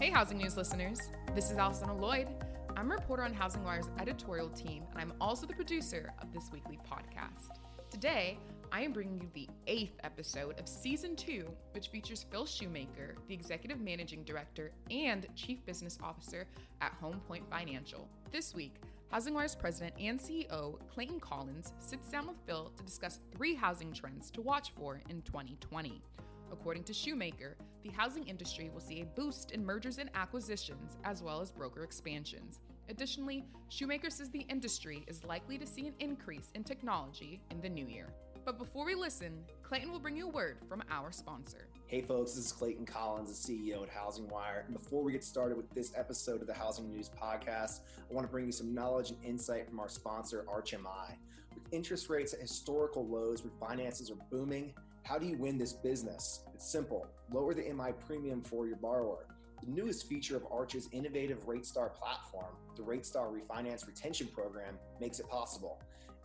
Hey, Housing News listeners. This is Alcynna Lloyd. I'm a reporter on Housing Wire's editorial team, and I'm also the producer of this weekly podcast. Today, I am bringing you the eighth episode of season two, which features Phil Shoemaker, the executive managing director and chief business officer at Home Point Financial. This week, Housing Wire's president and CEO, Clayton Collins, sits down with Phil to discuss three housing trends to watch for in 2020. According to Shoemaker, the housing industry will see a boost in mergers and acquisitions as well as broker expansions. Additionally, Shoemaker says the industry is likely to see an increase in technology in the new year. But before we listen, Clayton will bring you a word from our sponsor. Hey folks, this is Clayton Collins, the CEO at Housing Wire. And before we get started with this episode of the Housing News Podcast, I want to bring you some knowledge and insight from our sponsor, ArchMI. With interest rates at historical lows, refinances are booming how do you win this business? It's simple lower the MI premium for your borrower. The newest feature of Arch's innovative RateStar platform, the RateStar Refinance Retention Program, makes it possible.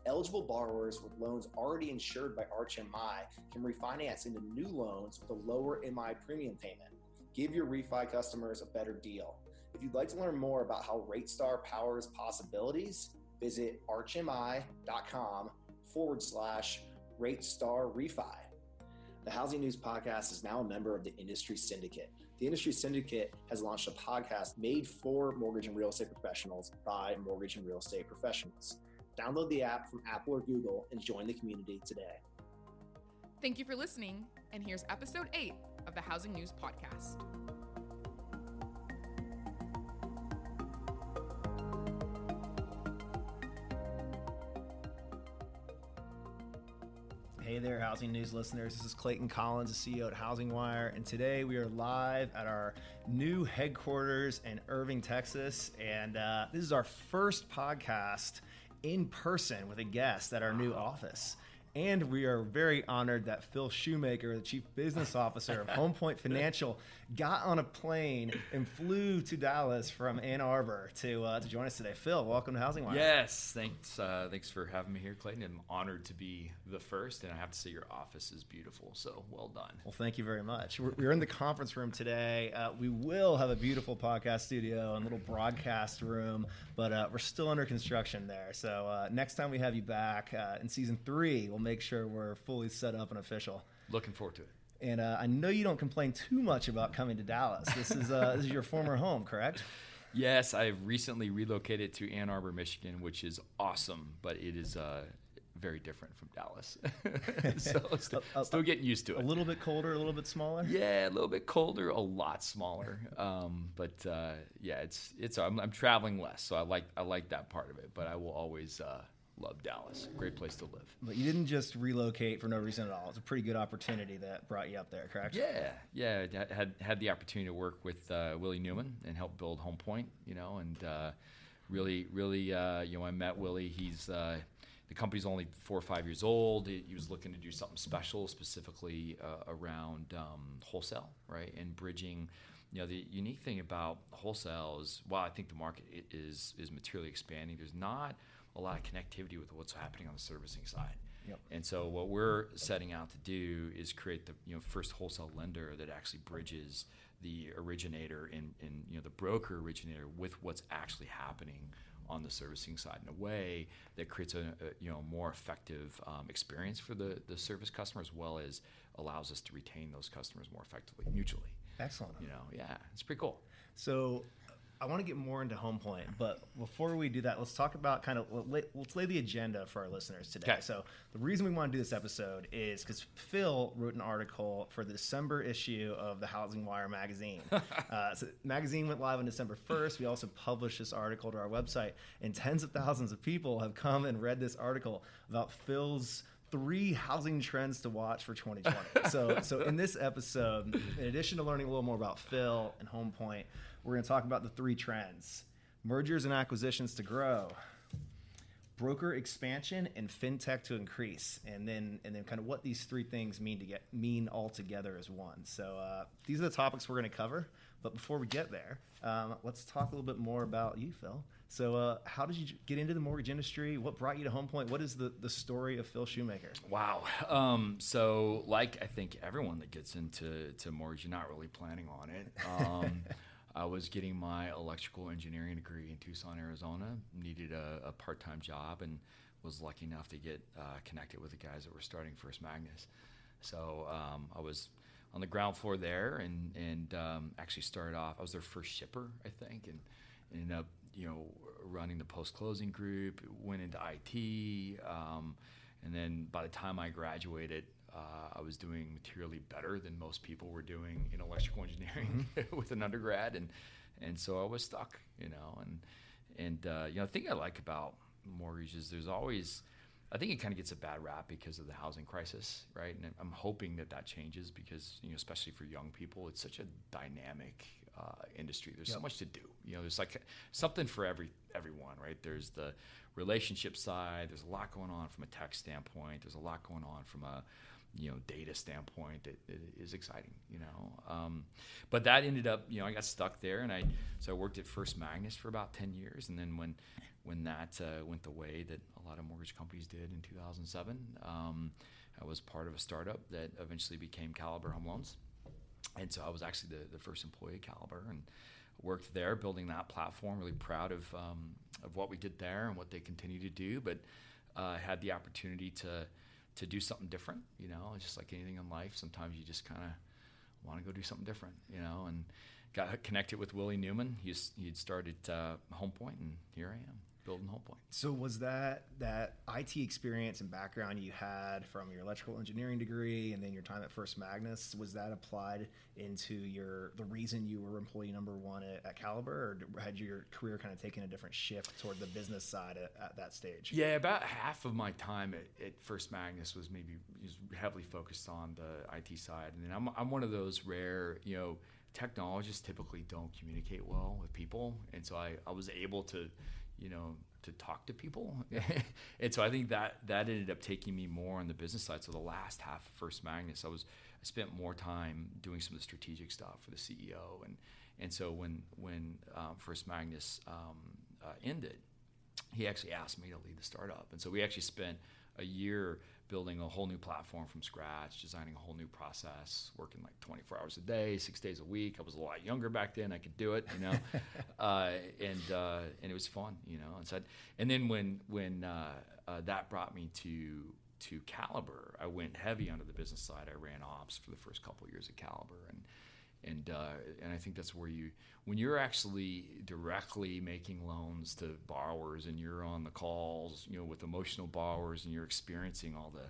Eligible borrowers with loans already insured by ArchMI can refinance into new loans with a lower MI premium payment. Give your refi customers a better deal. If you'd like to learn more about how RateStar powers possibilities, visit archmi.com forward slash RateStar Refi. The Housing News Podcast is now a member of the Industry Syndicate. The Industry Syndicate has launched a podcast made for mortgage and real estate professionals by mortgage and real estate professionals. Download the app from Apple or Google and join the community today. Thank you for listening, and here's episode 8 of the Housing News Podcast. Hey there, Housing News listeners. This is Clayton Collins, the CEO at Housing Wire, and today we are live at our new headquarters in Irving, Texas. And uh, this is our first podcast in person with a guest at our new office. And we are very honored that Phil Shoemaker, the Chief Business Officer of Home Point Financial, got on a plane and flew to Dallas from Ann Arbor to, uh, to join us today. Phil, welcome to Housing Wire. Yes, thanks. Uh, thanks for having me here, Clayton. I'm honored to be the first, and I have to say your office is beautiful. So well done. Well, thank you very much. We're, we're in the conference room today. Uh, we will have a beautiful podcast studio and little broadcast room, but uh, we're still under construction there. So uh, next time we have you back uh, in season three, we'll make sure we're fully set up and official. Looking forward to it. And uh, I know you don't complain too much about coming to Dallas. This is uh, this is your former home, correct? Yes, I've recently relocated to Ann Arbor, Michigan, which is awesome, but it is uh, very different from Dallas. so still, still, getting used to it. A little bit colder, a little bit smaller. Yeah, a little bit colder, a lot smaller. Um, but uh, yeah, it's it's I'm, I'm, traveling less, so I like I like that part of it. But I will always uh, love Dallas. Great place to live. But you didn't just relocate for no reason at all. It's a pretty good opportunity that brought you up there, correct? Yeah, yeah. I had had the opportunity to work with uh, Willie Newman and help build Home Point. You know, and uh, really, really, uh, you know, I met Willie. He's uh, the company's only four or five years old. He, was looking to do something special, specifically uh, around um, wholesale, right, and bridging. You know, the unique thing about wholesale is, while I think the market is is materially expanding, there's not a lot of connectivity with what's happening on the servicing side. Yep. And so what we're setting out to do is create the you know first wholesale lender that actually bridges the originator and, and you know the broker originator with what's actually happening on the servicing side in a way that creates a, a you know more effective um, experience for the the service customer as well as allows us to retain those customers more effectively mutually. Excellent. You know, yeah, it's pretty cool. So I want to get more into Home Point, but before we do that, let's talk about kind of let's lay the agenda for our listeners today. Okay. So the reason we want to do this episode is because Phil wrote an article for the December issue of the Housing Wire magazine. uh, so magazine went live on December first. We also published this article to our website, and tens of thousands of people have come and read this article about Phil's three housing trends to watch for 2020. so, so in this episode, in addition to learning a little more about Phil and Home Point, we're going to talk about the three trends mergers and acquisitions to grow, broker expansion, and fintech to increase. And then, and then kind of what these three things mean to get mean all together as one. So uh, these are the topics we're going to cover. But before we get there, um, let's talk a little bit more about you, Phil. So, uh, how did you get into the mortgage industry? What brought you to Home Point? What is the, the story of Phil Shoemaker? Wow. Um, so, like I think everyone that gets into to mortgage, you're not really planning on it. Um, I was getting my electrical engineering degree in Tucson, Arizona. Needed a, a part-time job and was lucky enough to get uh, connected with the guys that were starting First Magnus. So um, I was on the ground floor there, and and um, actually started off. I was their first shipper, I think, and ended up you know running the post-closing group. Went into IT, um, and then by the time I graduated, uh, I was doing materially better than most people were doing in electrical engineering mm-hmm. with an undergrad, and and so I was stuck, you know, and and uh, you know the thing I like about mortgages, there's always I think it kind of gets a bad rap because of the housing crisis, right? And I'm hoping that that changes because, you know, especially for young people, it's such a dynamic uh, industry. There's yep. so much to do. You know, there's like something for every everyone, right? There's the relationship side. There's a lot going on from a tech standpoint. There's a lot going on from a you know data standpoint that, that is exciting you know um, but that ended up you know i got stuck there and i so i worked at first magnus for about 10 years and then when when that uh, went the way that a lot of mortgage companies did in 2007. Um, I was part of a startup that eventually became Caliber Home Loans. And so I was actually the, the first employee at Caliber and worked there building that platform. Really proud of, um, of what we did there and what they continue to do, but uh, had the opportunity to, to do something different. You know, just like anything in life, sometimes you just kind of want to go do something different, you know, and got connected with Willie Newman. He's, he'd started uh, HomePoint, and here I am building Home Point. So was that that IT experience and background you had from your electrical engineering degree and then your time at First Magnus was that applied into your the reason you were employee number one at, at Caliber, or had your career kind of taken a different shift toward the business side at, at that stage? Yeah, about half of my time at, at First Magnus was maybe was heavily focused on the IT side, and then I'm I'm one of those rare you know technologists typically don't communicate well with people, and so I, I was able to you know, to talk to people. and so I think that that ended up taking me more on the business side. So the last half of First Magnus, I was I spent more time doing some of the strategic stuff for the CEO. And and so when when um, First Magnus um, uh, ended, he actually asked me to lead the startup. And so we actually spent a year building a whole new platform from scratch, designing a whole new process, working like 24 hours a day, six days a week. I was a lot younger back then; I could do it, you know, uh, and uh, and it was fun, you know. And so, I'd, and then when when uh, uh, that brought me to to Caliber, I went heavy onto the business side. I ran ops for the first couple of years at Caliber, and and uh, and I think that's where you when you're actually directly making loans to borrowers and you're on the calls, you know, with emotional borrowers and you're experiencing all the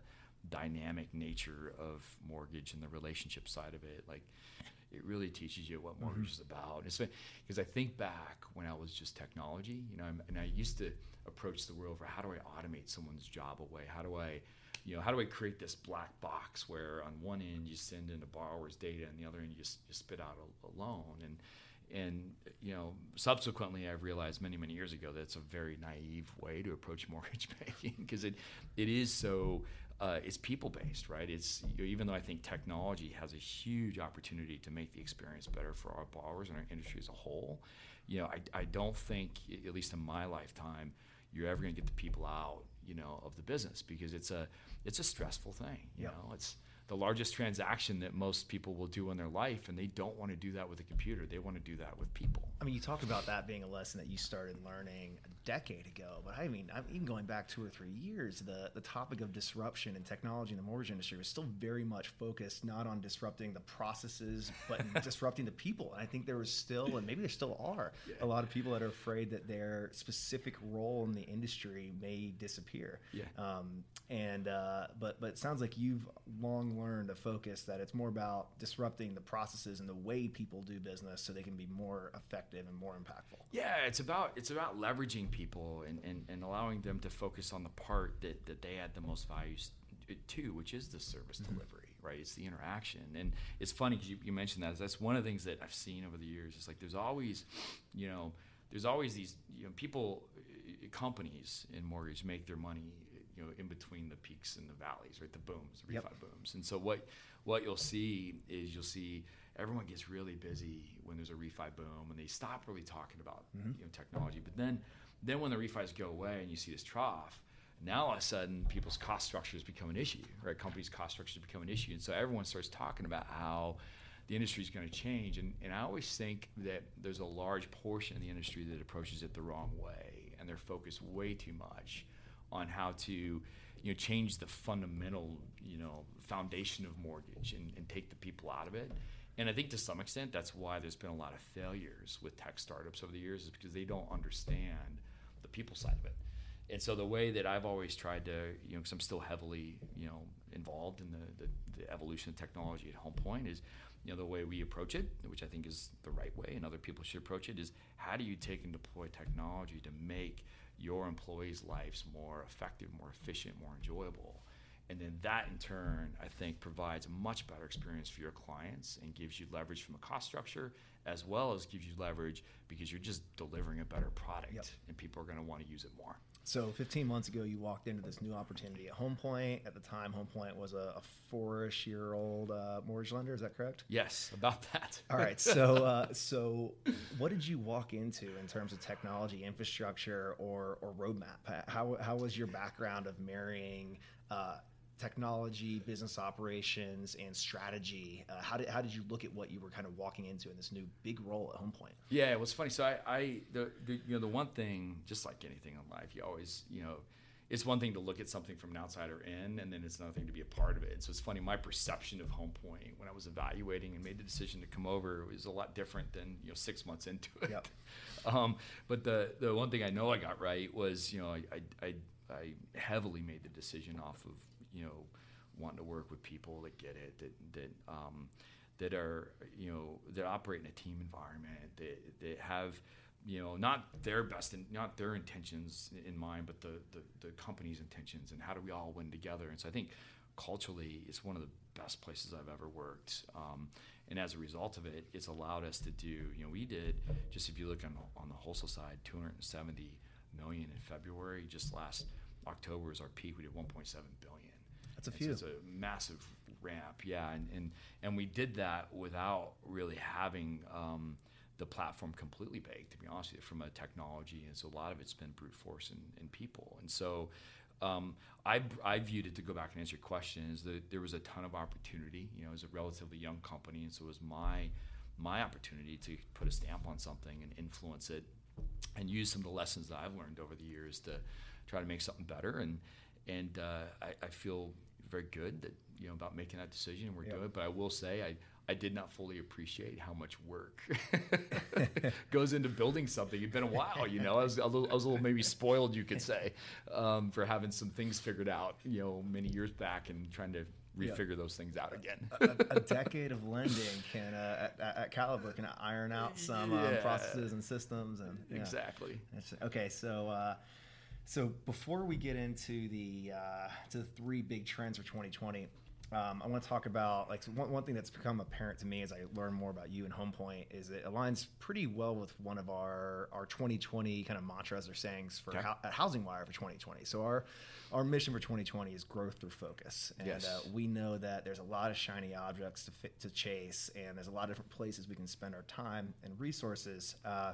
dynamic nature of mortgage and the relationship side of it, like it really teaches you what mortgage mm-hmm. is about. because I think back when I was just technology, you know, and I used to approach the world for how do I automate someone's job away? How do I you know, how do I create this black box where on one end you send in the borrower's data and the other end you just, you spit out a, a loan? And and you know subsequently I've realized many many years ago that it's a very naive way to approach mortgage banking because it it is so uh, it's people based right? It's you know, even though I think technology has a huge opportunity to make the experience better for our borrowers and our industry as a whole you know I, I don't think at least in my lifetime you're ever going to get the people out you know of the business because it's a it's a stressful thing you yep. know? It's the largest transaction that most people will do in their life and they don't want to do that with a computer. They want to do that with people. I mean you talk about that being a lesson that you started learning decade ago but i mean I'm even going back two or three years the, the topic of disruption and technology in the mortgage industry was still very much focused not on disrupting the processes but disrupting the people and i think there was still and maybe there still are yeah. a lot of people that are afraid that their specific role in the industry may disappear yeah. Um, and uh, but but it sounds like you've long learned a focus that it's more about disrupting the processes and the way people do business so they can be more effective and more impactful. Yeah, it's about it's about leveraging people and, and, and allowing them to focus on the part that, that they add the most value to, which is the service mm-hmm. delivery, right? It's the interaction. And it's funny because you, you mentioned that. That's one of the things that I've seen over the years. It's like there's always, you know, there's always these, you know, people, companies in mortgage make their money you know in between the peaks and the valleys, right? The booms, the refi yep. booms. And so what what you'll see is you'll see everyone gets really busy when there's a refi boom, and they stop really talking about mm-hmm. you know technology. But then then when the refis go away and you see this trough, now all of a sudden people's cost structures become an issue, right? Companies' cost structures become an issue, and so everyone starts talking about how the industry is going to change. And, and I always think that there's a large portion of the industry that approaches it the wrong way, and they're focused way too much on how to you know change the fundamental you know foundation of mortgage and, and take the people out of it. And I think to some extent that's why there's been a lot of failures with tech startups over the years is because they don't understand people side of it. And so the way that I've always tried to, you know, because I'm still heavily, you know, involved in the, the, the evolution of technology at Home Point is, you know, the way we approach it, which I think is the right way, and other people should approach it, is how do you take and deploy technology to make your employees' lives more effective, more efficient, more enjoyable? And then that in turn, I think, provides a much better experience for your clients and gives you leverage from a cost structure as well as gives you leverage because you're just delivering a better product Yep. and people are going to want to use it more. So 15 months ago, you walked into this new opportunity at Home Point. At the time, Home Point was a, a four-ish year old uh, mortgage lender. Is that correct? Yes, about that. All right. So, uh, so what did you walk into in terms of technology, infrastructure, or or roadmap? How how was your background of marrying? Uh, technology, business operations, and strategy. Uh, how did how did you look at what you were kind of walking into in this new big role at Home Point? Yeah, it was funny. So I, I the, the you know the one thing, just like anything in life, you always you know, it's one thing to look at something from an outsider in, and then it's another thing to be a part of it. So it's funny. My perception of Home Point when I was evaluating and made the decision to come over was a lot different than you know six months into it. Yep. Um, but the the one thing I know I got right was you know I I, I, I heavily made the decision off of you know wanting to work with people that get it that that um, that are you know that operate in a team environment that that have you know not their best and not their intentions in mind but the, the the company's intentions and how do we all win together. And so I think culturally it's one of the best places I've ever worked um, and as a result of it it's allowed us to do you know we did just if you look on on the wholesale side 270 million in February. Just last October was our peak. We did 1.7 billion That's a few. it's a massive ramp, yeah, and and and we did that without really having um, the platform completely baked. To be honest with you, from a technology, and so a lot of it's been brute force and, and people, and so. Um, I, I viewed it to go back and answer your question is that there was a ton of opportunity. You know, was a relatively young company, and so it was my my opportunity to put a stamp on something and influence it, and use some of the lessons that I've learned over the years to try to make something better. And and uh, I, I feel very good that you know about making that decision and we're Yeah. doing it. But I will say I I did not fully appreciate how much work goes into building something. It's been a while, you know. I was a little, I was a little maybe spoiled, you could say, um, for having some things figured out, you know, many years back and trying to Yeah. refigure those things out again. a, a decade of lending can uh, at, at Caliber can iron out some um, Yeah. processes and systems and yeah. Exactly. Okay, so uh, so before we get into the uh, to the three big trends for 2020, um, I want to talk about like one, one thing that's become apparent to me as I learn more about you and Home Point is it aligns pretty well with one of our our 2020 kind of mantras or sayings for Okay. hou- at Housing Wire for 2020. So our our mission for 2020 is growth through focus, and Yes. uh, we know that there's a lot of shiny objects to fit, to chase, and there's a lot of different places we can spend our time and resources. Uh,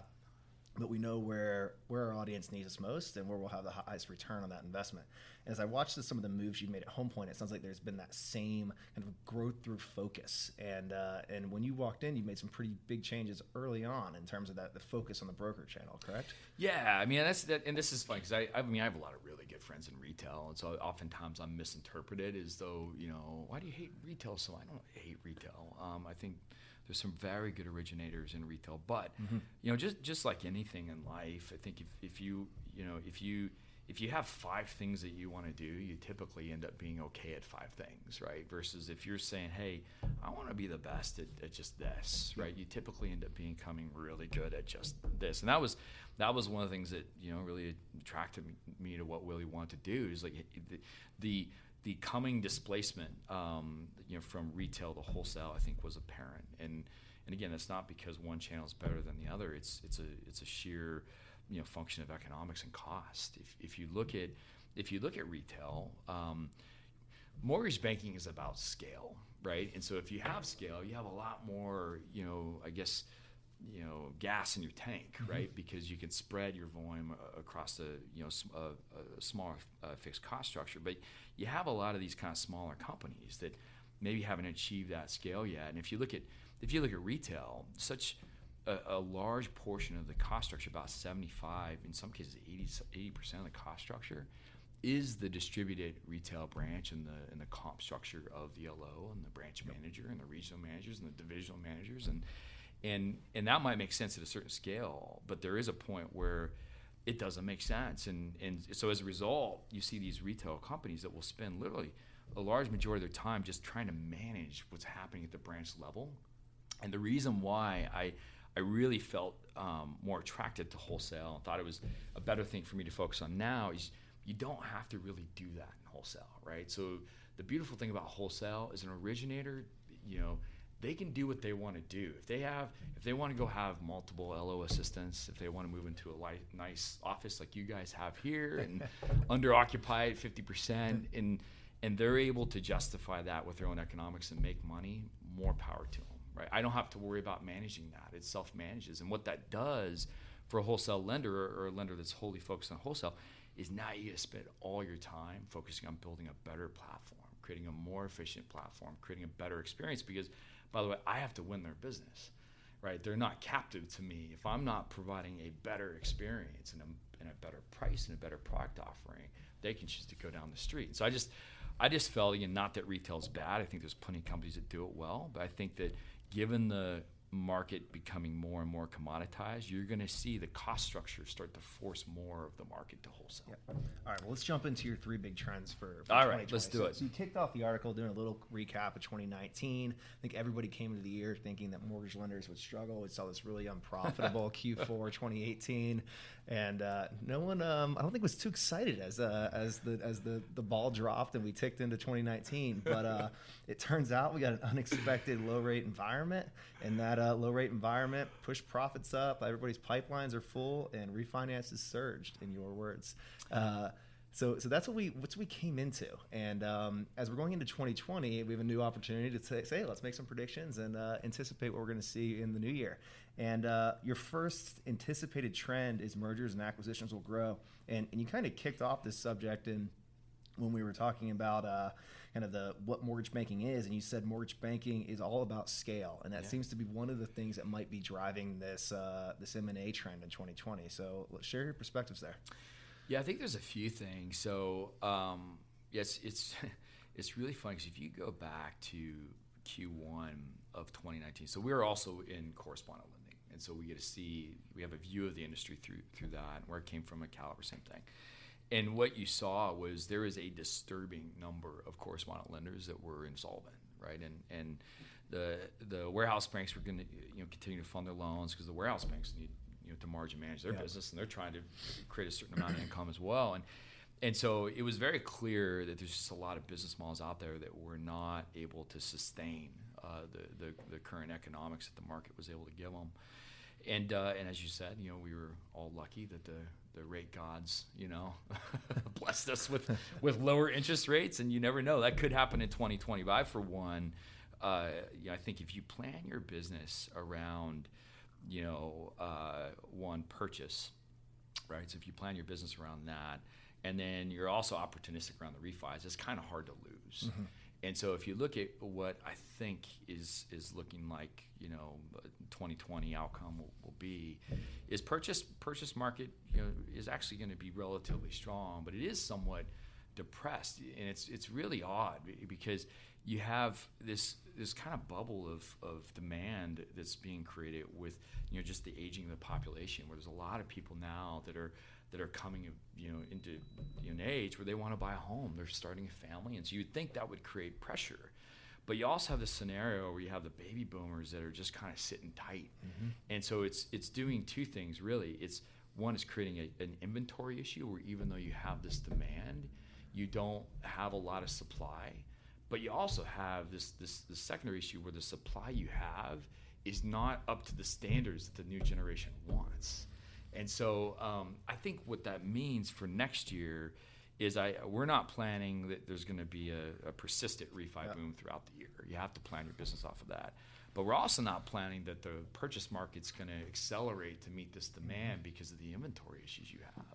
but we know where where our audience needs us most and where we'll have the highest return on that investment. And as I watched the, some of the moves you've made at Home Point, it sounds like there's been that same kind of growth through focus. And uh, and when you walked in, you made some pretty big changes early on in terms of that the focus on the broker channel, correct? Yeah, I mean that's that, and this is funny because I, I mean I have a lot of really good friends in retail, and so oftentimes I'm misinterpreted as though you know why do you hate retail so? I don't hate retail. Um, I think there's some very good originators in retail, but mm-hmm. you know just just like anything in life, I think if, if you you know if you if you have five things that you want to do, you typically end up being okay at five things, right? Versus if you're saying, hey, I want to be the best at, at just this, right? You typically end up becoming really good at just this. And that was that was one of the things that you know really attracted me- me to what Willie wanted to do is like the the, the coming displacement, um, you know, from retail to wholesale, I think was apparent. And and again, it's not because one channel is better than the other. It's it's a it's a sheer you know function of economics and cost. If, if you look at if you look at retail, um, mortgage banking is about scale, right? And so if you have scale, you have a lot more, you know, I guess, you know, gas in your tank, right? Because you can spread your volume uh, across a you know a, a smaller uh, fixed cost structure. But you have a lot of these kind of smaller companies that maybe haven't achieved that scale yet. And if you look at if you look at retail, such a, a large portion of the cost structure, about 75, in some cases 80 percent of the cost structure, is the distributed retail branch and the and the comp structure of the LO and the branch manager and the regional managers and the divisional managers and and and that might make sense at a certain scale, but there is a point where it doesn't make sense, and and so as a result, you see these retail companies that will spend literally a large majority of their time just trying to manage what's happening at the branch level, and the reason why I I really felt um, more attracted to wholesale and thought it was a better thing for me to focus on now is you don't have to really do that in wholesale, right? So the beautiful thing about wholesale is an originator, you know, they can do what they want to do. If they have, if they want to go have multiple LO assistants, if they want to move into a li- nice office like you guys have here and under occupied 50%, and and they're able to justify that with their own economics and make money, more power to them, right? I don't have to worry about managing that. It self manages, and what that does for a wholesale lender or a lender that's wholly focused on wholesale is now you spend all your time focusing on building a better platform, creating a more efficient platform, creating a better experience because by the way, I have to win their business, right? They're not captive to me. If I'm not providing a better experience and a, and a better price and a better product offering, they can choose to go down the street. So I just, I just felt, again, not that retail is bad. I think there's plenty of companies that do it well, but I think that given the market becoming more and more commoditized, you're going to see the cost structure start to force more of the market to wholesale. Yep. All right, well, let's jump into your three big trends for, for All right, let's do it. So you kicked off the article doing a little recap of 2019. I think everybody came into the year thinking that mortgage lenders would struggle. We saw this really unprofitable Q4 2018, and uh, no one, um, I don't think, was too excited as uh, as the as the the ball dropped and we ticked into 2019. But uh, it turns out we got an unexpected low rate environment, and that uh, low rate environment pushed profits up. Everybody's pipelines are full, and refinances surged. In your words. Uh, so, so that's what we what we came into, and um, as we're going into 2020, we have a new opportunity to say, say let's make some predictions and uh, anticipate what we're going to see in the new year. And uh, your first anticipated trend is mergers and acquisitions will grow, and and you kind of kicked off this subject in when we were talking about uh, kind of the what mortgage banking is, and you said mortgage banking is all about scale, and that yeah. seems to be one of the things that might be driving this uh, this M and A trend in 2020. So, share your perspectives there. Yeah, I think there's a few things. So, um, yes, it's it's really funny because if you go back to Q1 of 2019, so we are also in correspondent and so we get to see we have a view of the industry through through that, and where it came from, a caliber, same thing. And what you saw was there is a disturbing number of correspondent lenders that were insolvent, right? And and the the warehouse banks were going to you know continue to fund their loans because the warehouse banks need you know to margin manage their yeah. business and they're trying to create a certain amount of income as well. And and so it was very clear that there's just a lot of business models out there that were not able to sustain uh, the, the, the current economics that the market was able to give them. And uh, and as you said, you know, we were all lucky that the the rate gods, you know, blessed us with with lower interest rates, and you never know that could happen in 2025. For one, uh, you know, I think if you plan your business around, you know, uh, one purchase, right? So if you plan your business around that, and then you're also opportunistic around the refis, it's kind of hard to lose. Mm-hmm. And so if you look at what I think is is looking like, you know, 2020 outcome will, will be, is purchase purchase market, you know, is actually going to be relatively strong, but it is somewhat depressed, and it's it's really odd because you have this this kind of bubble of, of demand that's being created with you know just the aging of the population, where there's a lot of people now that are that are coming, you know, into you know, an age where they want to buy a home. They're starting a family, and so you'd think that would create pressure. But you also have this scenario where you have the baby boomers that are just kind of sitting tight, mm-hmm. and so it's it's doing two things really. It's one is creating a, an inventory issue where even though you have this demand, you don't have a lot of supply. But you also have this this, this secondary issue where the supply you have is not up to the standards that the new generation wants. And so um, I think what that means for next year is I we're not planning that there's going to be a, a, persistent refi yeah. boom throughout the year. You have to plan your business off of that. But we're also not planning that the purchase market's going to accelerate to meet this demand because of the inventory issues you have.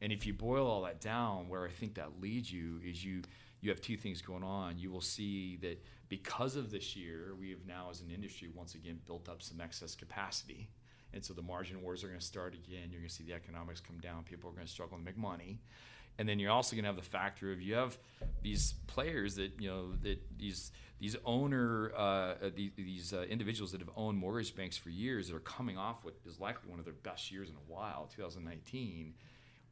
And if you boil all that down, where I think that leads you is you you have two things going on. You will see that because of this year, we have now, as an industry, once again built up some excess capacity. And so the margin wars are going to start again. You're going to see the economics come down. People are going to struggle to make money. And then you're also going to have the factor of you have these players that you know that these these owner uh, these, these uh, individuals that have owned mortgage banks for years that are coming off what is likely one of their best years in a while, 2019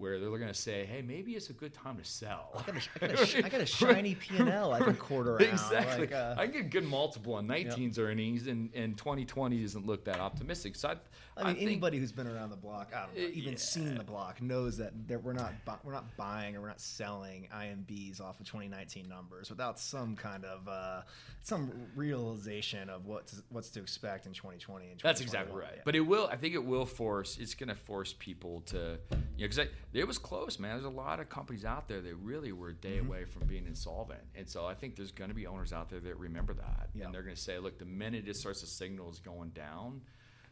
where they're going to say, "Hey, maybe it's a good time to sell." I got a, I got a, I got a shiny P and L I can quarter around. Exactly. Like, uh, I can get a good multiple on 19's yep. earnings, and, and 2020 doesn't look that optimistic. So I, I mean, I anybody who's been around the block, I don't know, even yeah. seen the block, knows that we're not we're not buying or we're not selling IMBs off of 2019 numbers without some kind of uh, some realization of what's what's to expect in 2020 and That's exactly right. Yeah. But it will. I think it will force. It's going to force people to, you know, because it was close, man. There's a lot of companies out there that really were a day mm-hmm. away from being insolvent, and so I think there's going to be owners out there that remember that, yep. and they're going to say, look, the minute it starts to signal is going down,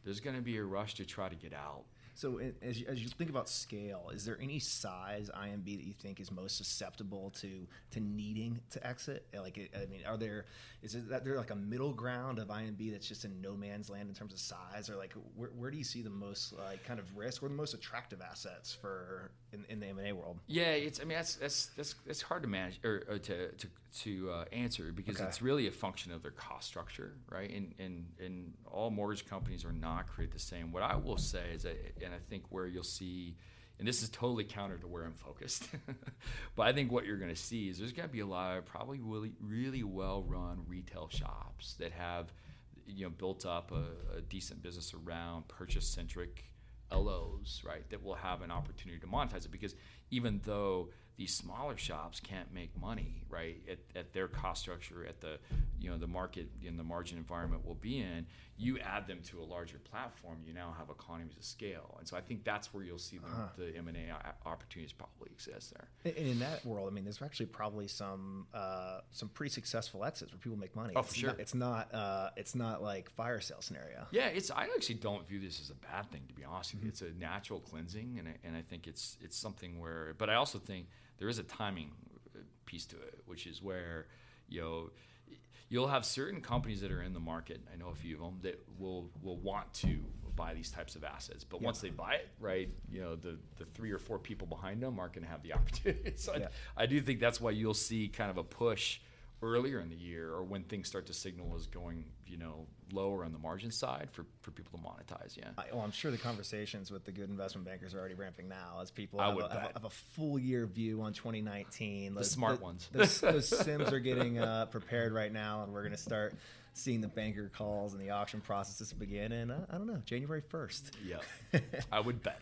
there's going to be a rush to try to get out. So as you, as you think about scale, is there any size IMB that you think is most susceptible to to needing to exit? Like, I mean, are there is that there like a middle ground of IMB that's just in no man's land in terms of size, or like where, where do you see the most like kind of risk or the most attractive assets for in, in the M and A world? Yeah, it's I mean that's that's that's, that's hard to manage or, or to to to uh, answer because okay. it's really a function of their cost structure, right? And and and all mortgage companies are not created the same. What I will say is that, and I think where you'll see and this is totally counter to where I'm focused. but I think what you're going to see is there's going to be a lot of probably really, really well run retail shops that have, you know, built up a, a decent business around purchase centric LOs, right? That will have an opportunity to monetize it because even though these smaller shops can't make money, right, at, at their cost structure, at the you know the market in the margin environment we'll be in, you add them to a larger platform, you now have economies of scale, and so I think that's where you'll see the, uh-huh. the M and A opportunities probably exist there. And in that world, I mean, there's actually probably some uh, some pretty successful exits where people make money. Oh, it's for sure. Not, it's not uh, it's not like fire sale scenario. Yeah, it's I actually don't view this as a bad thing to be honest with you. Mm-hmm. It's a natural cleansing, and I, and I think it's it's something where, but I also think there is a timing uh, piece to it, which is where you know you'll have certain companies that are in the market. I know a few of them that will will want to buy these types of assets, but yeah. once they buy it, right, you know the the three or four people behind them aren't going to have the opportunity. so yeah. I, I do think that's why you'll see kind of a push earlier in the year or when things start to signal as going, you know, lower on the margin side for, for people to monetize. Yeah. I, well, I'm sure the conversations with the good investment bankers are already ramping now as people have, a, have, a, have a, full year view on 2019. The smart the, ones. Those, those CIMs are getting uh, prepared right now, and we're going to start seeing the banker calls and the auction processes begin. And uh, I don't know, January 1st. Yeah, I would bet.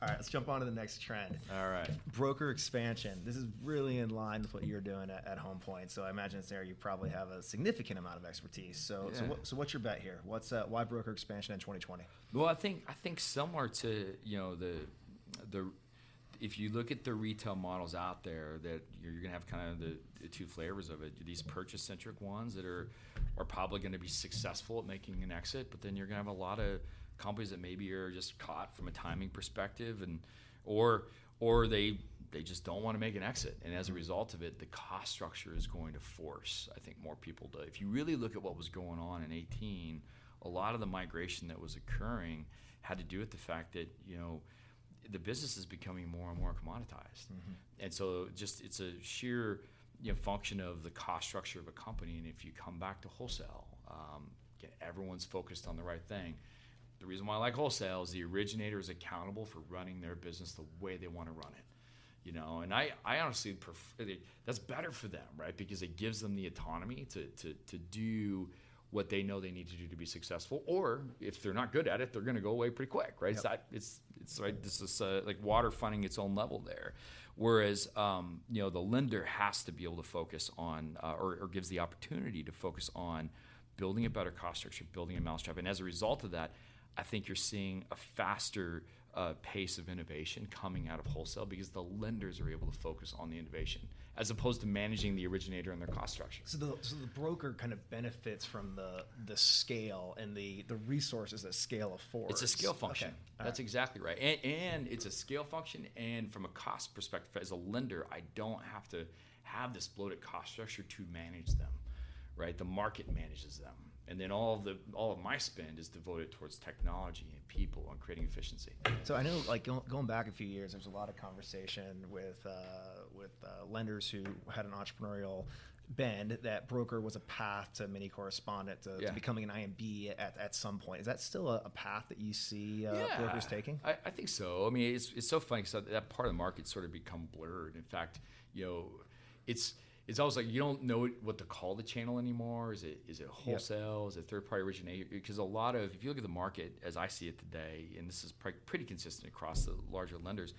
All right, let's jump on to the next trend. All right. Broker expansion. This is really in line with what you're doing at, at Home Point. So I imagine it's there you probably have a significant amount of expertise. So, yeah. so, what, so what's your bet here? What's uh, why broker expansion in 2020? Well, I think I think similar to you know the the if you look at the retail models out there, that you're, you're going to have kind of the, the, two flavors of it. These purchase centric ones that are are probably going to be successful at making an exit, but then you're going to have a lot of companies that maybe are just caught from a timing perspective and or or they they just don't want to make an exit. And as a result of it the cost structure is going to force i think more people to if you really look at what was going on in 18 a lot of the migration that was occurring had to do with the fact that you know the business is becoming more and more commoditized. Mm-hmm. and so just it's a sheer you know, function of the cost structure of a company. And if you come back to wholesale um, everyone's focused on the right thing the reason why I like wholesale is the originator is accountable for running their business the way they want to run it. You know, and I, I honestly prefer that's better for them, right? Because it gives them the autonomy to, to, to do what they know they need to do to be successful. Or if they're not good at it, they're going to go away pretty quick, right? Yep. It's, not, it's, it's right. This is uh, like water finding its own level there. Whereas, um, you know, the lender has to be able to focus on, uh, or, or gives the opportunity to focus on building a better cost structure, building a mousetrap. And as a result of that, I think you're seeing a faster uh, pace of innovation coming out of wholesale because the lenders are able to focus on the innovation as opposed to managing the originator and their cost structure. So the, so the broker kind of benefits from the the scale and the the resources that scale affords. It's a scale function. Okay. That's right. exactly right, and, and it's a scale function. And from a cost perspective, as a lender, I don't have to have this bloated cost structure to manage them, right? The market manages them, and then all of the all of my spend is devoted towards technology and people and creating efficiency. So I know, like going back a few years, there was a lot of conversation with uh, with uh, lenders who had an entrepreneurial bend that broker was a path to mini correspondent to, Yeah. to becoming an IMB at, at some point. Is that still a, a path that you see uh, brokers taking? I, I think so. I mean, it's, it's so funny because that part of the market sort of become blurred. In fact, you know, it's it's always like you don't know what to call the channel anymore. Is it is it wholesale? Is it third party originator? Because a lot of if you look at the market as I see it today, and this is pre- pretty consistent across the larger lenders.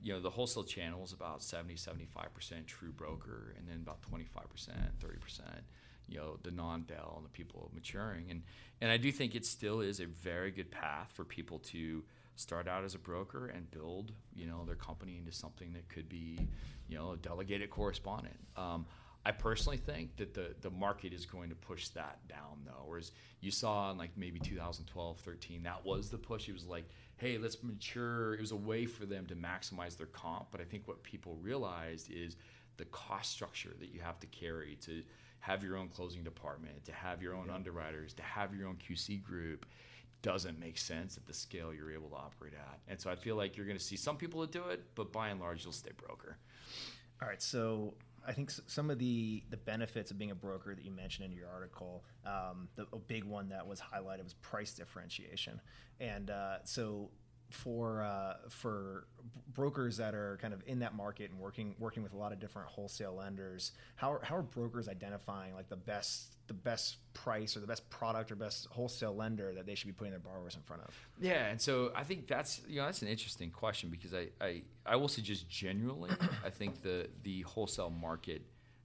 You know, the wholesale channel is about 70, 75% true broker, and then about 25%, 30%, you know, the non-del and the people maturing. And, and I do think it still is a very good path for people to start out as a broker and build, you know, their company into something that could be, you know, a delegated correspondent. Um, I personally think that the, the market is going to push that down though. Whereas you saw in like maybe 2012, 13, that was the push. It was like, hey, let's mature. It was a way for them to maximize their comp. But I think what people realized is the cost structure that you have to carry to have your own closing department, to have your own underwriters, to have your own QC group doesn't make sense at the scale you're able to operate at. And so I feel like you're going to see some people that do it, but by and large, you'll stay broker. All right, so I think some of the the benefits of being a broker that you mentioned in your article, um, the a big one that was highlighted was price differentiation, and uh, so for uh, for brokers that are kind of in that market and working working with a lot of different wholesale lenders, how are, how are brokers identifying like the best the best price or the best product or best wholesale lender that they should be putting their borrowers in front of? Yeah, and so I think that's you know that's an interesting question because I I, I will say just generally I think the the wholesale market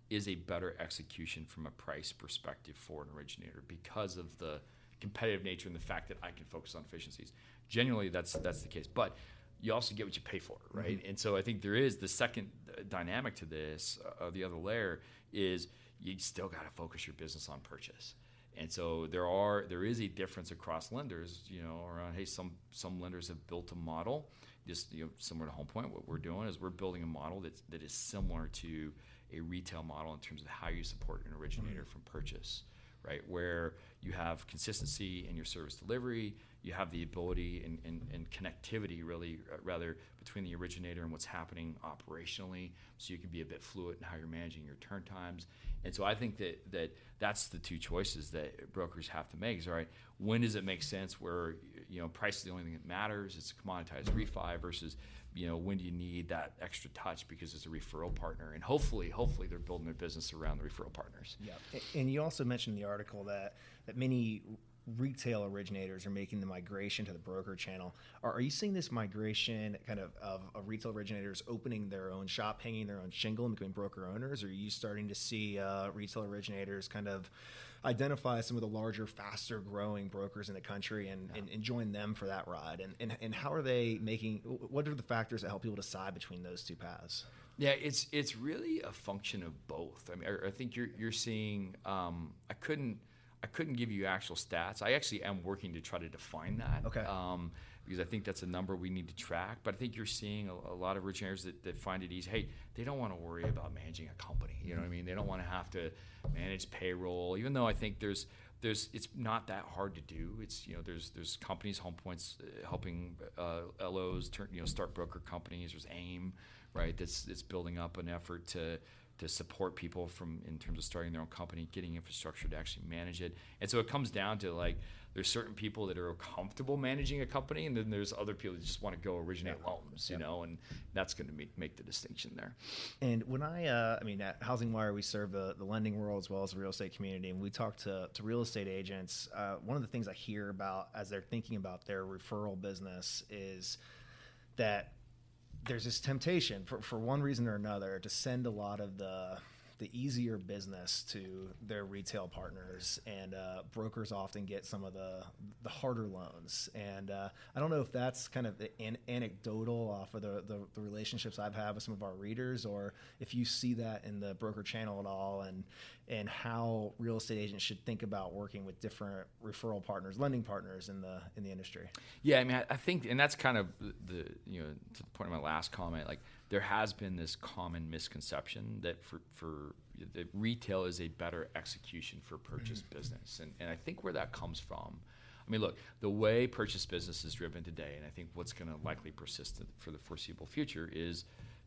is a better execution from a price perspective for an originator because of the competitive nature and the fact that I can focus on efficiencies. Generally, that's that's the case, but you also get what you pay for, right? And so I think there is the second dynamic to this, uh, the other layer is you still got to focus your business on purchase. And so there are there is a difference across lenders, you know, around hey some some lenders have built a model just you know similar to Home Point. What we're doing is we're building a model that that is similar to a retail model in terms of how you support an originator from purchase, right? Where you have consistency in your service delivery, you have the ability and, and, and connectivity really uh, rather between the originator and what's happening operationally so you can be a bit fluid in how you're managing your turn times and so i think that that that's the two choices that brokers have to make is all right when does it make sense where you know price is the only thing that matters it's a commoditized refi versus you know when do you need that extra touch because it's a referral partner and hopefully hopefully they're building their business around the referral partners Yeah, and you also mentioned in the article that that many retail originators are making the migration to the broker channel. Are, are you seeing this migration kind of, of of retail originators opening their own shop, hanging their own shingle, and becoming broker owners? Or are you starting to see uh, retail originators kind of identify some of the larger, faster growing brokers in the country and, and, and join them for that ride? And, and and how are they making? What are the factors that help people decide between those two paths? Yeah, it's it's really a function of both. I mean, I, I think you're you're seeing. Um, I couldn't I couldn't give you actual stats. I actually am working to try to define that. Okay. Um, because I think that's a number we need to track. But I think you're seeing a, a lot of originators that, that find it easy. Hey, they don't want to worry about managing a company. You know what I mean? They don't want to have to manage payroll. Even though I think there's there's it's not that hard to do. It's you know there's there's companies, Home Point's uh, helping uh, LOs turn you know start broker companies. There's AIME, right? That's that's building up an effort to to support people from in terms of starting their own company, getting infrastructure to actually manage it. And so it comes down to like there's certain people that are comfortable managing a company, and then there's other people that just want to go originate loans, you know, and that's going to make, make the distinction there. And when I, uh, I mean, at Housing Wire, we serve the, the lending world as well as the real estate community. And we talk to, to real estate agents. Uh, one of the things I hear about as they're thinking about their referral business is that there's this temptation for, for one reason or another to send a lot of the the easier business to their retail partners and uh, brokers often get some of the the harder loans and uh, I don't know if that's kind of an anecdotal off of the, the, the relationships I've had with some of our readers or if you see that in the broker channel at all and and how real estate agents should think about working with different referral partners, lending partners in the in the industry. Yeah, I mean, I, I think, and that's kind of the, you know to the point of my last comment, like there has been this common misconception that for for that retail is a better execution for purchase mm-hmm. business, and and I think where that comes from. I mean, look, the way purchase business is driven today, and I think what's going to likely persist for the foreseeable future is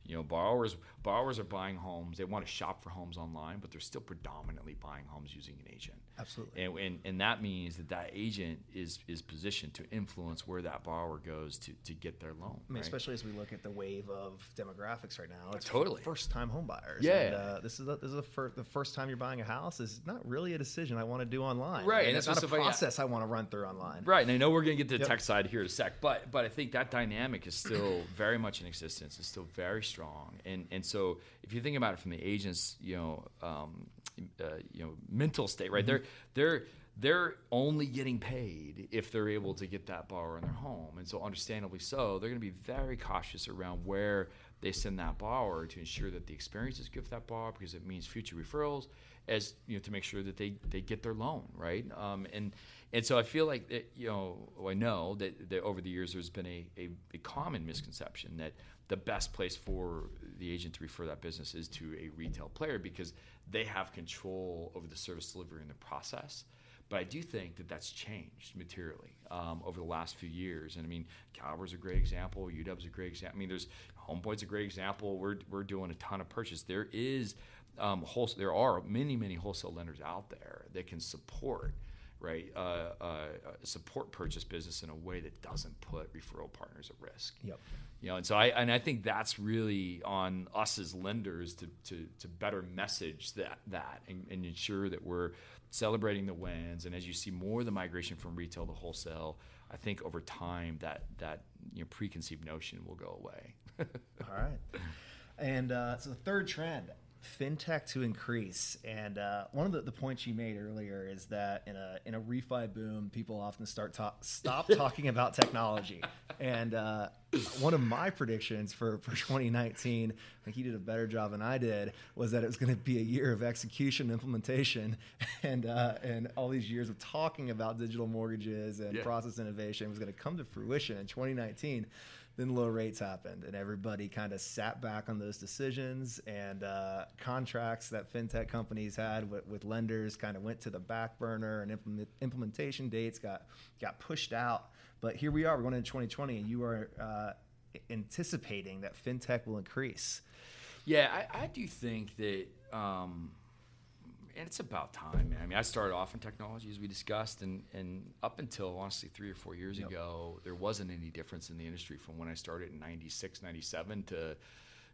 you know, borrowers borrowers are buying homes. They want to shop for homes online, but they're still predominantly buying homes using an agent. Absolutely. And, and, and that means that that agent is is positioned to influence where that borrower goes to, to get their loan. I mean, right? especially as we look at the wave of demographics right now. It's totally first time home buyers. Yeah. And, uh, this is a, this is fir- the first time you're buying a house is not really a decision I want to do online. Right. And, and it's not a process I want to run through online. Right. And I know we're going to get to the yep. tech side here in a sec, but but I think that dynamic is still very much in existence. It's still very strong. And and so if you think about it from the agent's you know um, uh, you know mental state, right? Mm-hmm. They're they're they're only getting paid if they're able to get that borrower in their home, and so understandably so, they're going to be very cautious around where they send that borrower to ensure that the experience is good for that borrower because it means future referrals, as you know, to make sure that they, they get their loan right. Um, and and so I feel like it, you know I know that, that over the years there's been a, a, a common misconception that the best place for the agent to refer that business is to a retail player because they have control over the service delivery and the process. But I do think that that's changed materially um, over the last few years. And I mean, Caliber's a great example. UW's a great example. I mean, there's Home Point's a great example. We're, we're doing a ton of purchase. There is um, wholesale, there are many, many wholesale lenders out there that can support right? Uh, uh, support purchase business in a way that doesn't put referral partners at risk. Yep. You know, and so I and I think that's really on us as lenders to to, to better message that that and, and ensure that we're celebrating the wins. And as you see more of the migration from retail to wholesale, I think over time that that you know preconceived notion will go away. All right. And uh, so the third trend, fintech to increase. And uh, one of the, the, points you made earlier is that in a in a refi boom, people often start talk, stop talking about technology. And uh, one of my predictions for, for 2019, I think he did a better job than I did, was that it was going to be a year of execution, implementation, and uh, and all these years of talking about digital mortgages and yeah. process innovation was going to come to fruition in 2019 then low rates happened and everybody kind of sat back on those decisions and uh, contracts that fintech companies had with, with lenders kind of went to the back burner and implement, implementation dates got got pushed out. But here we are we're going into 2020 and you are uh, anticipating that fintech will increase. Yeah i, I do think that um, and it's about time, man. I mean, I started off in technology as we discussed, and and up until honestly three or four years yep. ago, there wasn't any difference in the industry from when I started in 96, 97 to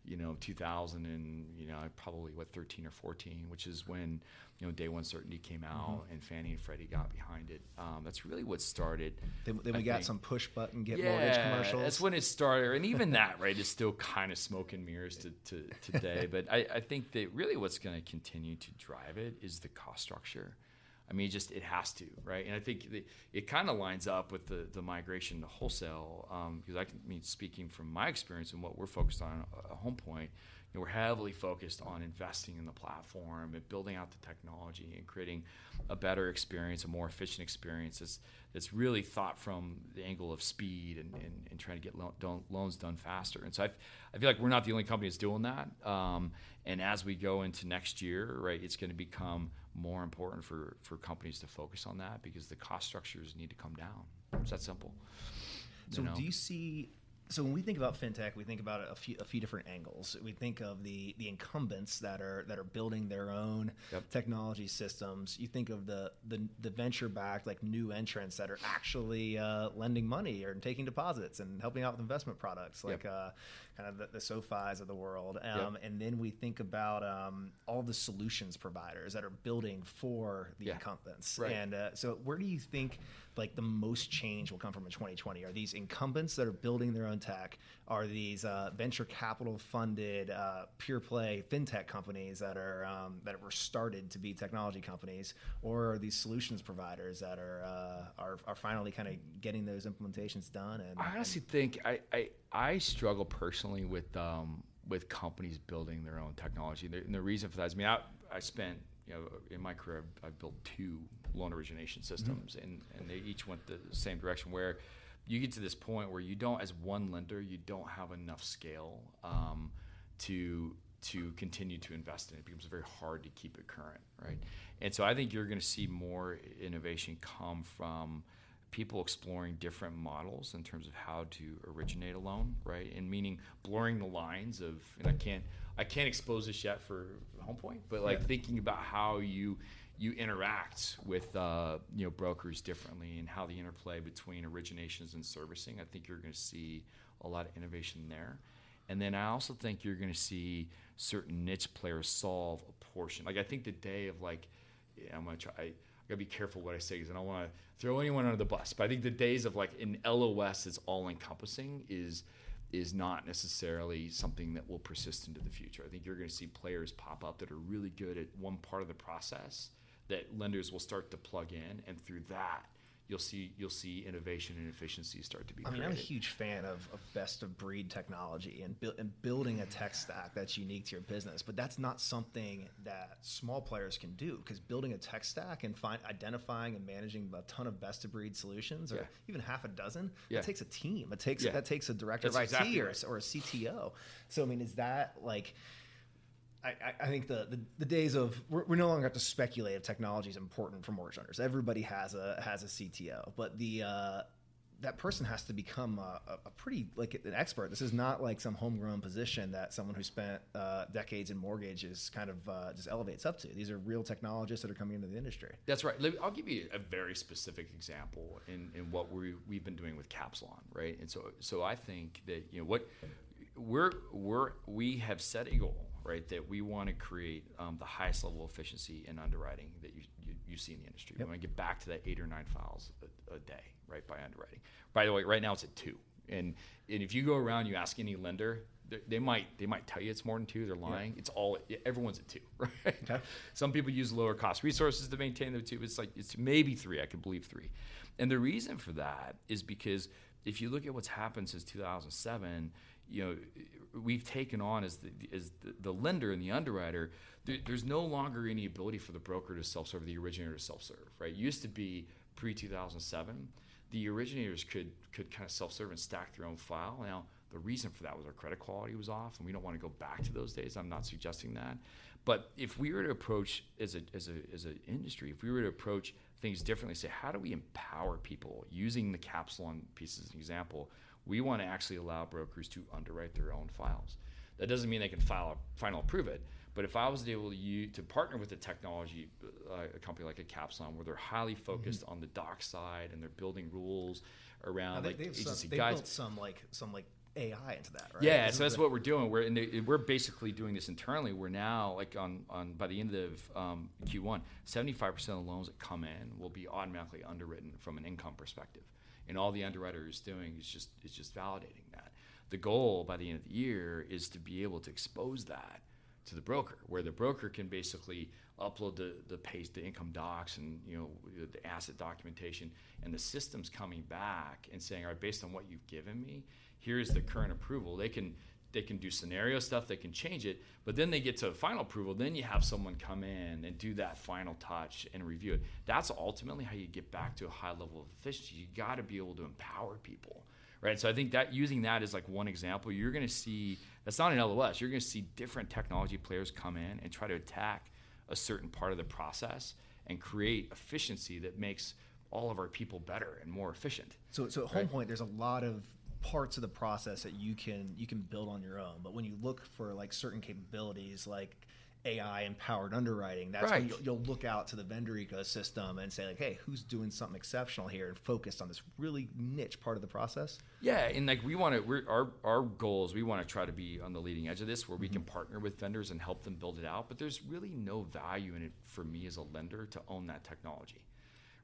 you know 2000 and you know probably what 13 or 14 which is when you know day one certainty came out mm-hmm. and fannie and freddie got behind it. Um, that's really what started then, then we got some push button get yeah, mortgage commercials. that's when it started and even that right is still kind of smoke and mirrors to, to today but I, I think that really what's going to continue to drive it is the cost structure I mean, just it has to, right? And I think the, it kind of lines up with the, the migration to wholesale because um, I, I mean, speaking from my experience and what we're focused on at Home Point, know, we're heavily focused on investing in the platform and building out the technology and creating a better experience, a more efficient experience that's, that's really thought from the angle of speed and, and, and trying to get lo- don- loans done faster. And so I, I feel like we're not the only company that's doing that. Um, and as we go into next year, right, it's going to become more important for, for companies to focus on that because the cost structures need to come down. It's that simple. So, you know? do you see so when we think about fintech, we think about a few, a few different angles. We think of the the incumbents that are that are building their own yep. technology systems. You think of the the, the venture backed like new entrants that are actually uh, lending money or taking deposits and helping out with investment products, like yep. uh, kind of the, the SoFi's of the world. Um, yep. And then we think about um, all the solutions providers that are building for the yeah. incumbents. Right. And uh, so, where do you think like the most change will come from in 2020? Are these incumbents that are building their own tech? Are these uh, venture capital funded uh, pure play fintech companies that are um, that were started to be technology companies, or are these solutions providers that are uh, are, are finally kind of getting those implementations done? And I honestly and, think I, I I struggle personally with um, with companies building their own technology, and the reason for that is I mean I, I spent you know, in my career, I've, I've built two loan origination systems, mm-hmm. and and they each went the same direction. Where you get to this point where you don't, as one lender, you don't have enough scale um, to to continue to invest in it. It becomes very hard to keep it current, right? And so I think you're going to see more innovation come from people exploring different models in terms of how to originate a loan, right? And meaning blurring the lines of, and I can't, I can't expose this yet for Home Point, but like yeah. thinking about how you you interact with uh, you know brokers differently and how the interplay between originations and servicing. I think you're going to see a lot of innovation there. And then I also think you're going to see certain niche players solve a portion. Like I think the day of like, yeah, I'm going to try. I gotta be careful what I say because I don't want to throw anyone under the bus. But I think the days of like an LOS that's all encompassing is is not necessarily something that will persist into the future. I think you're going to see players pop up that are really good at one part of the process that lenders will start to plug in, and through that, you'll see you'll see innovation and efficiency start to be. I mean, created. I'm a huge fan of, of best of breed technology and, bu- and building a tech stack that's unique to your business, but that's not something that small players can do because building a tech stack and find identifying and managing a ton of best of breed solutions or yeah. even half a dozen, yeah. it takes a team. It takes yeah. that takes a director that's of IT exactly or, right. or a CTO. So I mean, is that like? I, I, think the, the, the days of we're, we no longer have to speculate if technology is important for mortgage lenders. Everybody has a has a CTO, but the uh, that person has to become a, a, pretty like an expert. This is not like some homegrown position that someone who spent uh, decades in mortgages kind of uh, just elevates up to. These are real technologists that are coming into the industry. That's right. I'll give you a very specific example in, in what we we've been doing with Capsilon, right? And so so I think that you know what we're we're we have set a goal right? That we want to create um, the highest level of efficiency in underwriting that you, you, you see in the industry. Yep. We want to get back to that eight or nine files a, a, day, right, by underwriting. By the way, right now it's at two. And, and if you go around, you ask any lender, they might they might tell you it's more than two. They're lying. Yeah. It's all everyone's at two, right? Okay. Some people use lower cost resources to maintain the two. It's like it's maybe three. I could believe three, and the reason for that is because if you look at what's happened since 2007, you know, we've taken on as the, as the, the lender and the underwriter, there, there's no longer any ability for the broker to self-serve, the originator to self-serve, right? It used to be pre-2007, the originators could could kind of self-serve and stack their own file. Now, the reason for that was our credit quality was off, and we don't want to go back to those days. I'm not suggesting that, but if we were to approach as a as a as an industry, if we were to approach things differently, say how do we empower people using the Capsilon piece as an example? We want to actually allow brokers to underwrite their own files. That doesn't mean they can file final approve it, but if I was able to use, to partner with a technology uh, a company like a Capsilon where they're highly mm-hmm. focused mm-hmm. on the doc side and they're building rules around they, like agency some, they built some like some like AI into that, right? Yeah, so that's what we're doing. We're the, we're basically doing this internally. We're now like on on by the end of um, Q1, seventy five percent of the loans that come in will be automatically underwritten from an income perspective and all the underwriter is doing is just is just validating that. The goal by the end of the year is to be able to expose that to the broker, where the broker can basically upload the the paste the income docs and you know the asset documentation, and the system's coming back and saying, all right, based on what you've given me, here's the current approval. They can they can do scenario stuff, they can change it, but then they get to final approval. Then you have someone come in and do that final touch and review it. That's ultimately how you get back to a high level of efficiency. You got to be able to empower people, right? So I think that using that as like one example, you're going to see that's not an LOS. You're going to see different technology players come in and try to attack a certain part of the process and create efficiency that makes all of our people better and more efficient. So, so at right? Home Point, there's a lot of parts of the process that you can you can build on your own. But when you look for like certain capabilities, like AI empowered underwriting, that's right. when you'll, you'll, look out to the vendor ecosystem and say like, hey, who's doing something exceptional here and focused on this really niche part of the process? Yeah, and like we want to, our our goals, we want to try to be on the leading edge of this, where we mm-hmm. can partner with vendors and help them build it out. But there's really no value in it for me as a lender to own that technology,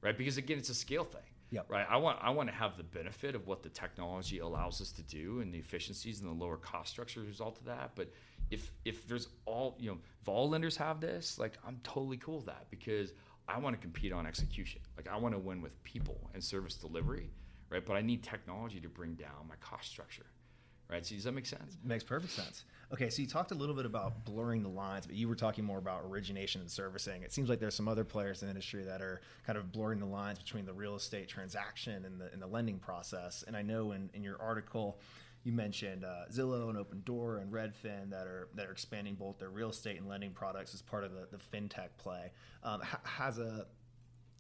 right? Because again, it's a scale thing Yep. Right. I want I want to have the benefit of what the technology allows us to do and the efficiencies and the lower cost structure as a result of that. But if if there's all you know, if all lenders have this, like I'm totally cool with that because I want to compete on execution. Like I want to win with people and service delivery, right? But I need technology to bring down my cost structure. Right? So does that make sense? Makes perfect sense. Okay, so you talked a little bit about blurring the lines, but you were talking more about origination and servicing. It seems like there's some other players in the industry that are kind of blurring the lines between the real estate transaction and the, and the lending process. And I know in, in your article, you mentioned uh, Zillow and Opendoor and Redfin that are that are expanding both their real estate and lending products as part of the, the fintech play. Um, has a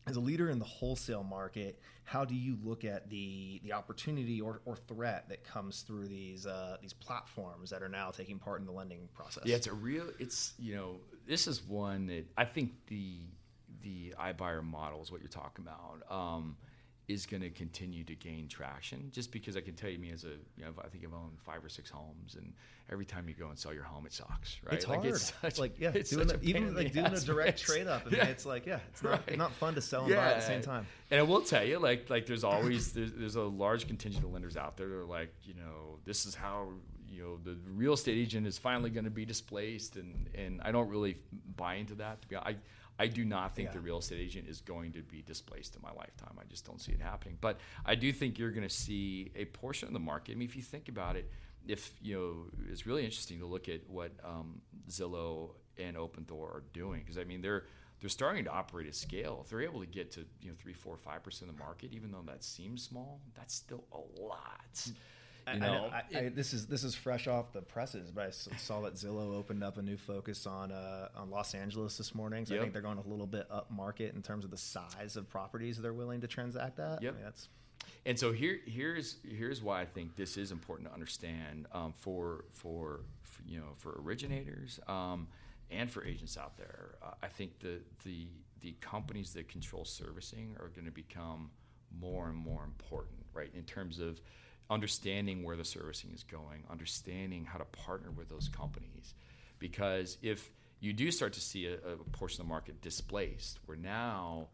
as a leader in the wholesale market, how do you look at the the opportunity or, or threat that comes through these uh, these platforms that are now taking part in the lending process? Yeah, it's a real. It's you know this is one that I think the the iBuyer model is what you're talking about. Um, is going to continue to gain traction just because I can tell you, me as a, you know, I think I've owned five or six homes, and every time you go and sell your home, it sucks, right? It's hard. It's such, like, yeah, it's doing a, even like doing a direct trade up. Yeah. it's like, yeah, it's not, right. not fun to sell and yeah. buy at the same time. And I will tell you, like, like there's always, there's, there's a large contingent of lenders out there that are like, you know, this is how, you know, the real estate agent is finally going to be displaced. And, and I don't really buy into that. To be honest. I, I do not think yeah. the real estate agent is going to be displaced in my lifetime. I just don't see it happening. But I do think you're going to see a portion of the market. I mean, if you think about it, if you know, it's really interesting to look at what um, Zillow and Opendoor are doing because I mean they're they're starting to operate at scale. If they're able to get to you know three, four, five percent of the market, even though that seems small, that's still a lot. You know, I, I, I, this is this is fresh off the presses, but I saw that Zillow opened up a new focus on uh, on Los Angeles this morning. So yep. I think they're going a little bit up market in terms of the size of properties they're willing to transact at. Yep. I mean, that's and so here here's here's why I think this is important to understand um, for, for, for you know for originators um, and for agents out there. Uh, I think the the the companies that control servicing are going to become more and more important, right? In terms of understanding where the servicing is going, understanding how to partner with those companies. Because if you do start to see a, a portion of the market displaced, where now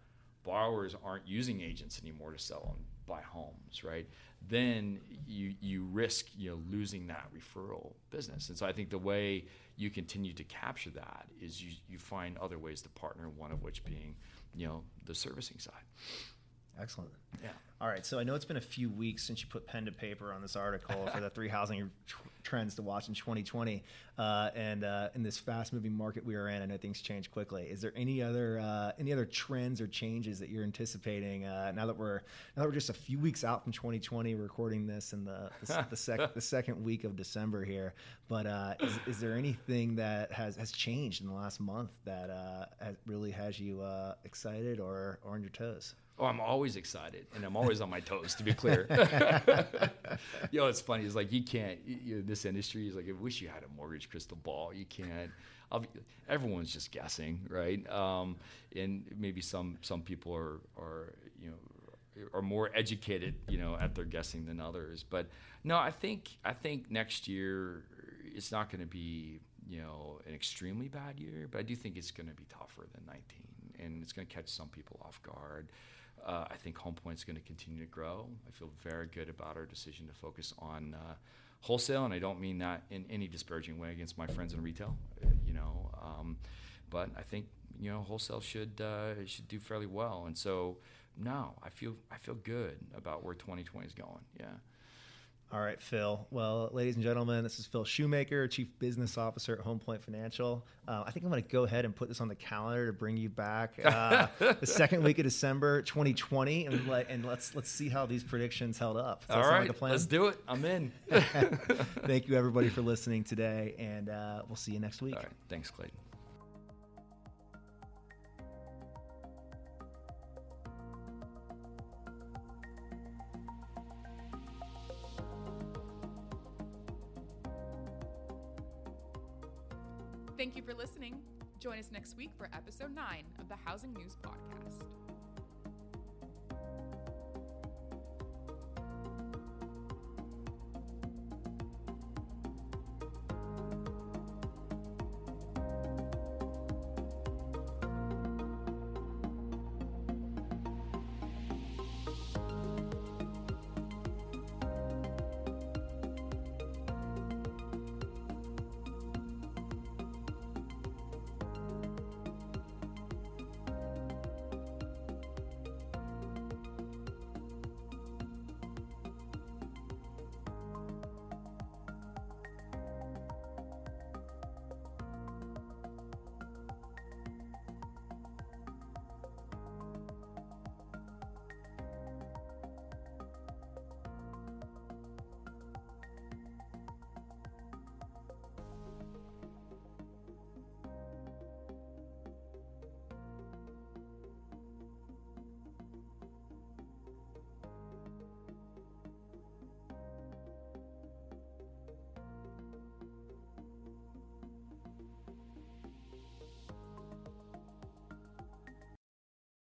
borrowers aren't using agents anymore to sell and buy homes, right? Then you you risk you know losing that referral business. And so I think the way you continue to capture that is you you find other ways to partner. One of which being you know the servicing side. Excellent. Yeah. All right. So I know it's been a few weeks since you put pen to paper on this article for the three housing trends to watch in 2020. Uh, and uh, in this fast-moving market we are in, I know things change quickly. Is there any other uh, any other trends or changes that you're anticipating uh, now that we're now that we're just a few weeks out from 2020, recording this in the the, the, sec- the second week of December here? But uh, is, is, there anything that has has changed in the last month that uh, has, really has you excited or, or on your toes? Oh, I'm always excited, and I'm always on my toes. To be clear, you know, it's funny. It's like you can't. You know, this industry is like, I wish you had a mortgage crystal ball. You can't. Everyone's just guessing, right? Um, and maybe some some people are are you know are more educated, you know, at their guessing than others. But no, I think I think next year it's not going to be you know an extremely bad year, but I do think it's going to be tougher than 19, and it's going to catch some people off guard. Uh, I think Home Point is going to continue to grow. I feel very good about our decision to focus on uh, wholesale, and I don't mean that in any disparaging way against my friends in retail. Uh, you know, um, but I think you know wholesale should uh, should do fairly well, and so no, I feel I feel good about where 2020 is going. Yeah. All right, Phil. Well, ladies and gentlemen, this is Phil Shoemaker, Chief Business Officer at Home Point Financial. Uh, I think I'm going to go ahead and put this on the calendar to bring you back uh, the second week of December 2020, and, let, and let's let's see how these predictions held up. All right, like let's do it. I'm in. Thank you, everybody, for listening today, and uh, we'll see you next week. All right, thanks, Clayton. Thank you for listening. Join us next week for episode 9 of the Housing News Podcast.